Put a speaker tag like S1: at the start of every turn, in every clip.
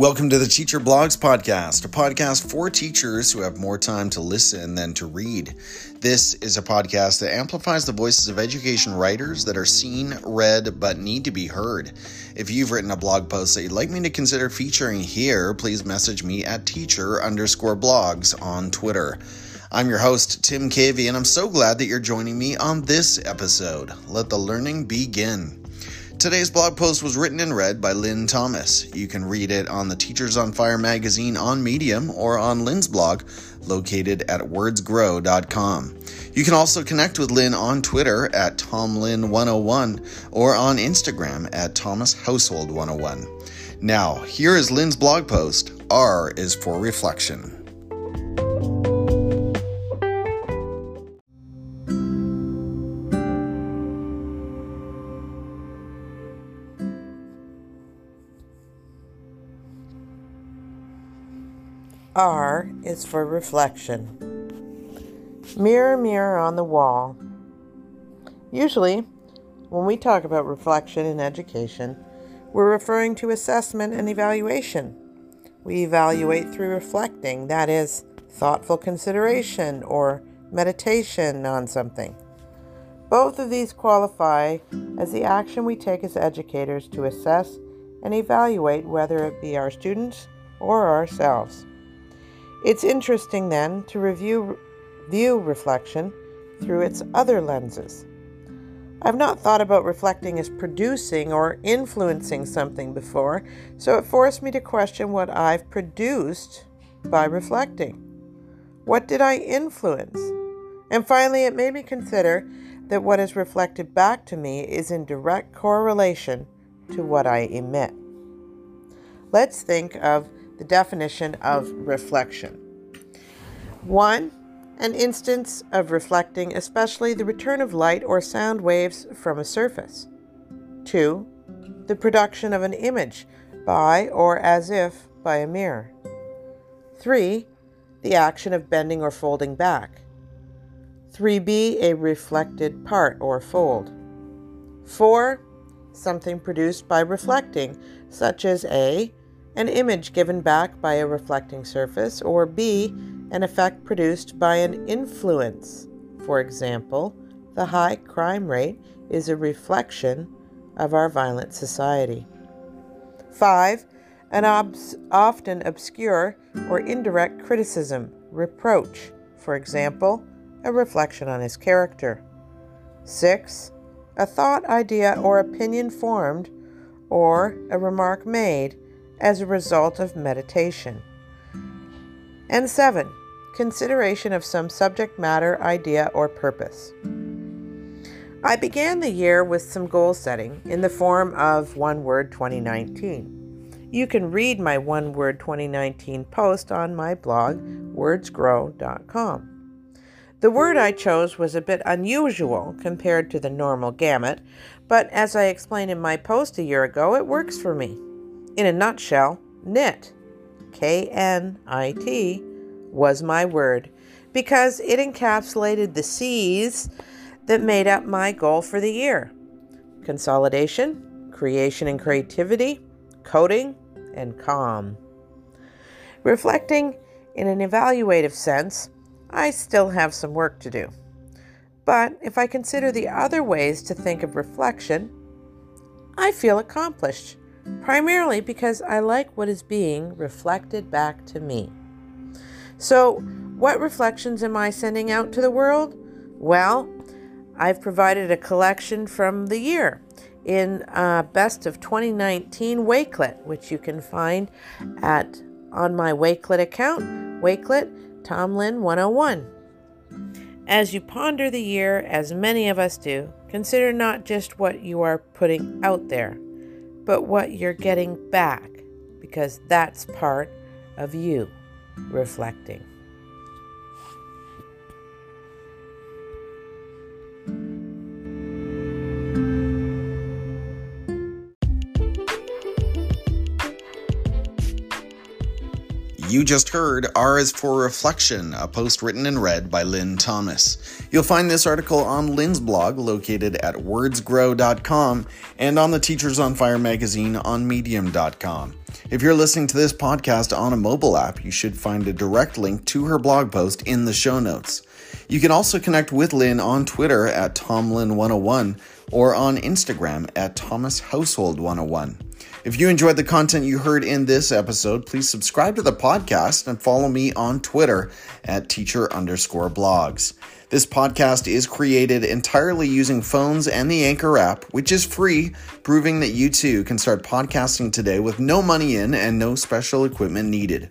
S1: Welcome to the Teacher Blogs Podcast, a podcast for teachers who have more time to listen than to read. This is a podcast that amplifies the voices of education writers that are seen, read, but need to be heard. If you've written a blog post that you'd like me to consider featuring here, please message me at teacher underscore blogs on Twitter. I'm your host, Tim Cavey, and I'm so glad that you're joining me on this episode. Let the learning begin. Today's blog post was written and read by Lynn Thomas. You can read it on the Teachers on Fire magazine on Medium or on Lynn's blog located at wordsgrow.com. You can also connect with Lynn on Twitter at TomLynn101 or on Instagram at ThomasHousehold101. Now, here is Lynn's blog post R is for reflection.
S2: R is for reflection. Mirror, mirror on the wall. Usually, when we talk about reflection in education, we're referring to assessment and evaluation. We evaluate through reflecting, that is, thoughtful consideration or meditation on something. Both of these qualify as the action we take as educators to assess and evaluate whether it be our students or ourselves. It's interesting then to review view reflection through its other lenses. I've not thought about reflecting as producing or influencing something before, so it forced me to question what I've produced by reflecting. What did I influence? And finally, it made me consider that what is reflected back to me is in direct correlation to what I emit. Let's think of the definition of reflection. One, an instance of reflecting, especially the return of light or sound waves from a surface. Two, the production of an image by or as if by a mirror. Three, the action of bending or folding back. 3b, a reflected part or fold. 4. Something produced by reflecting, such as A an image given back by a reflecting surface, or B, an effect produced by an influence. For example, the high crime rate is a reflection of our violent society. 5. An obs- often obscure or indirect criticism, reproach, for example, a reflection on his character. 6. A thought, idea, or opinion formed, or a remark made as a result of meditation. And seven, consideration of some subject matter, idea, or purpose. I began the year with some goal setting in the form of One Word 2019. You can read my One Word 2019 post on my blog, wordsgrow.com. The word I chose was a bit unusual compared to the normal gamut, but as I explained in my post a year ago, it works for me. In a nutshell, knit, K N I T, was my word because it encapsulated the C's that made up my goal for the year consolidation, creation and creativity, coding, and calm. Reflecting in an evaluative sense, I still have some work to do. But if I consider the other ways to think of reflection, I feel accomplished primarily because I like what is being reflected back to me. So, what reflections am I sending out to the world? Well, I've provided a collection from the year in uh, Best of 2019 Wakelet, which you can find at on my Wakelet account, Wakelet Tomlin 101. As you ponder the year, as many of us do, consider not just what you are putting out there, but what you're getting back, because that's part of you reflecting.
S1: You just heard R is for Reflection, a post written and read by Lynn Thomas. You'll find this article on Lynn's blog located at wordsgrow.com and on the Teachers on Fire magazine on medium.com. If you're listening to this podcast on a mobile app, you should find a direct link to her blog post in the show notes. You can also connect with Lynn on Twitter at TomLynn101 or on Instagram at Thomas Household 101. If you enjoyed the content you heard in this episode, please subscribe to the podcast and follow me on Twitter at teacher underscore blogs. This podcast is created entirely using phones and the Anchor app, which is free, proving that you too can start podcasting today with no money in and no special equipment needed.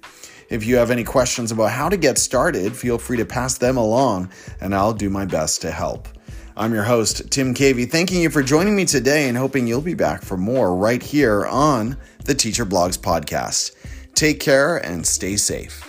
S1: If you have any questions about how to get started, feel free to pass them along, and I'll do my best to help. I'm your host, Tim Cavey, thanking you for joining me today and hoping you'll be back for more right here on the Teacher Blogs Podcast. Take care and stay safe.